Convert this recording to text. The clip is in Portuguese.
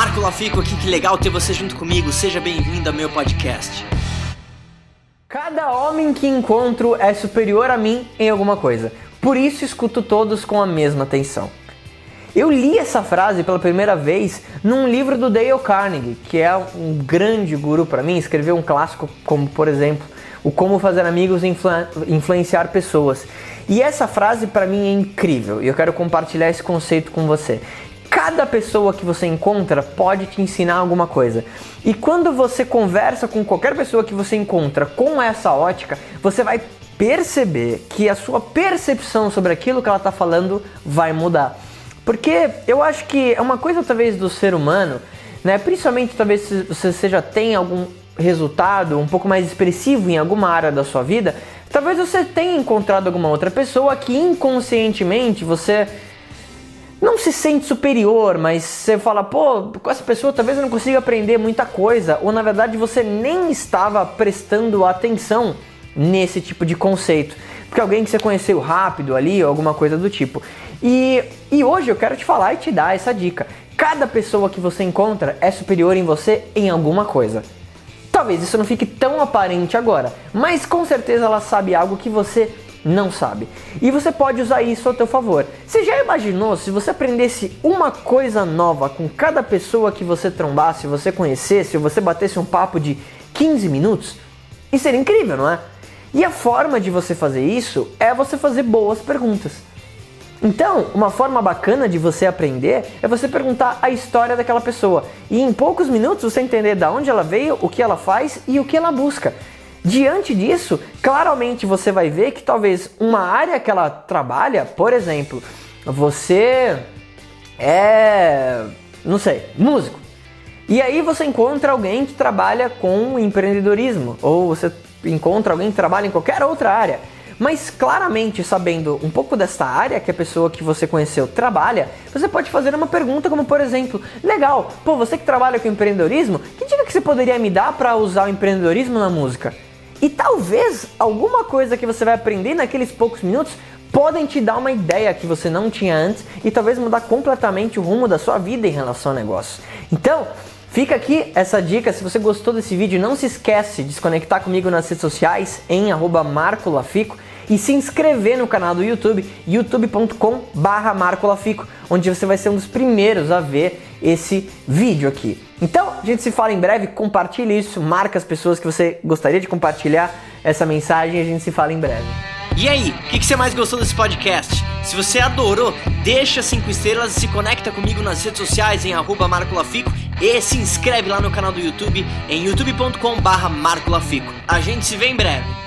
Marco Lafico aqui, que legal ter você junto comigo. Seja bem-vindo ao meu podcast. Cada homem que encontro é superior a mim em alguma coisa. Por isso escuto todos com a mesma atenção. Eu li essa frase pela primeira vez num livro do Dale Carnegie, que é um grande guru para mim, escreveu um clássico como, por exemplo, O Como Fazer Amigos e Influ Influenciar Pessoas. E essa frase para mim é incrível e eu quero compartilhar esse conceito com você. Cada pessoa que você encontra pode te ensinar alguma coisa. E quando você conversa com qualquer pessoa que você encontra com essa ótica, você vai perceber que a sua percepção sobre aquilo que ela está falando vai mudar. Porque eu acho que é uma coisa talvez do ser humano, né? Principalmente talvez se você já tem algum resultado um pouco mais expressivo em alguma área da sua vida, talvez você tenha encontrado alguma outra pessoa que inconscientemente você não se sente superior, mas você fala, pô, com essa pessoa talvez eu não consiga aprender muita coisa, ou na verdade você nem estava prestando atenção nesse tipo de conceito, porque alguém que você conheceu rápido ali, ou alguma coisa do tipo. E, e hoje eu quero te falar e te dar essa dica. Cada pessoa que você encontra é superior em você em alguma coisa. Talvez isso não fique tão aparente agora, mas com certeza ela sabe algo que você não sabe. E você pode usar isso a teu favor. Você já imaginou se você aprendesse uma coisa nova com cada pessoa que você trombasse, você conhecesse, ou você batesse um papo de 15 minutos? Isso seria incrível, não é? E a forma de você fazer isso é você fazer boas perguntas. Então, uma forma bacana de você aprender é você perguntar a história daquela pessoa e em poucos minutos você entender de onde ela veio, o que ela faz e o que ela busca. Diante disso, claramente você vai ver que talvez uma área que ela trabalha, por exemplo, você é, não sei, músico. E aí você encontra alguém que trabalha com empreendedorismo, ou você encontra alguém que trabalha em qualquer outra área. Mas claramente sabendo um pouco dessa área que a pessoa que você conheceu trabalha, você pode fazer uma pergunta como por exemplo, legal, pô, você que trabalha com empreendedorismo, que dica que você poderia me dar para usar o empreendedorismo na música? E talvez alguma coisa que você vai aprender naqueles poucos minutos podem te dar uma ideia que você não tinha antes e talvez mudar completamente o rumo da sua vida em relação ao negócio. Então, Fica aqui essa dica, se você gostou desse vídeo, não se esquece de se conectar comigo nas redes sociais em @marcolafico e se inscrever no canal do YouTube, youtube.com/marcolafico, onde você vai ser um dos primeiros a ver esse vídeo aqui. Então, a gente se fala em breve, compartilhe isso, marca as pessoas que você gostaria de compartilhar essa mensagem a gente se fala em breve. E aí, o que, que, você mais gostou desse podcast? Se você adorou, deixa 5 estrelas e se conecta comigo nas redes sociais em marcolafico e se inscreve lá no canal do YouTube em youtube.com barra marcolafico. A gente se vê em breve.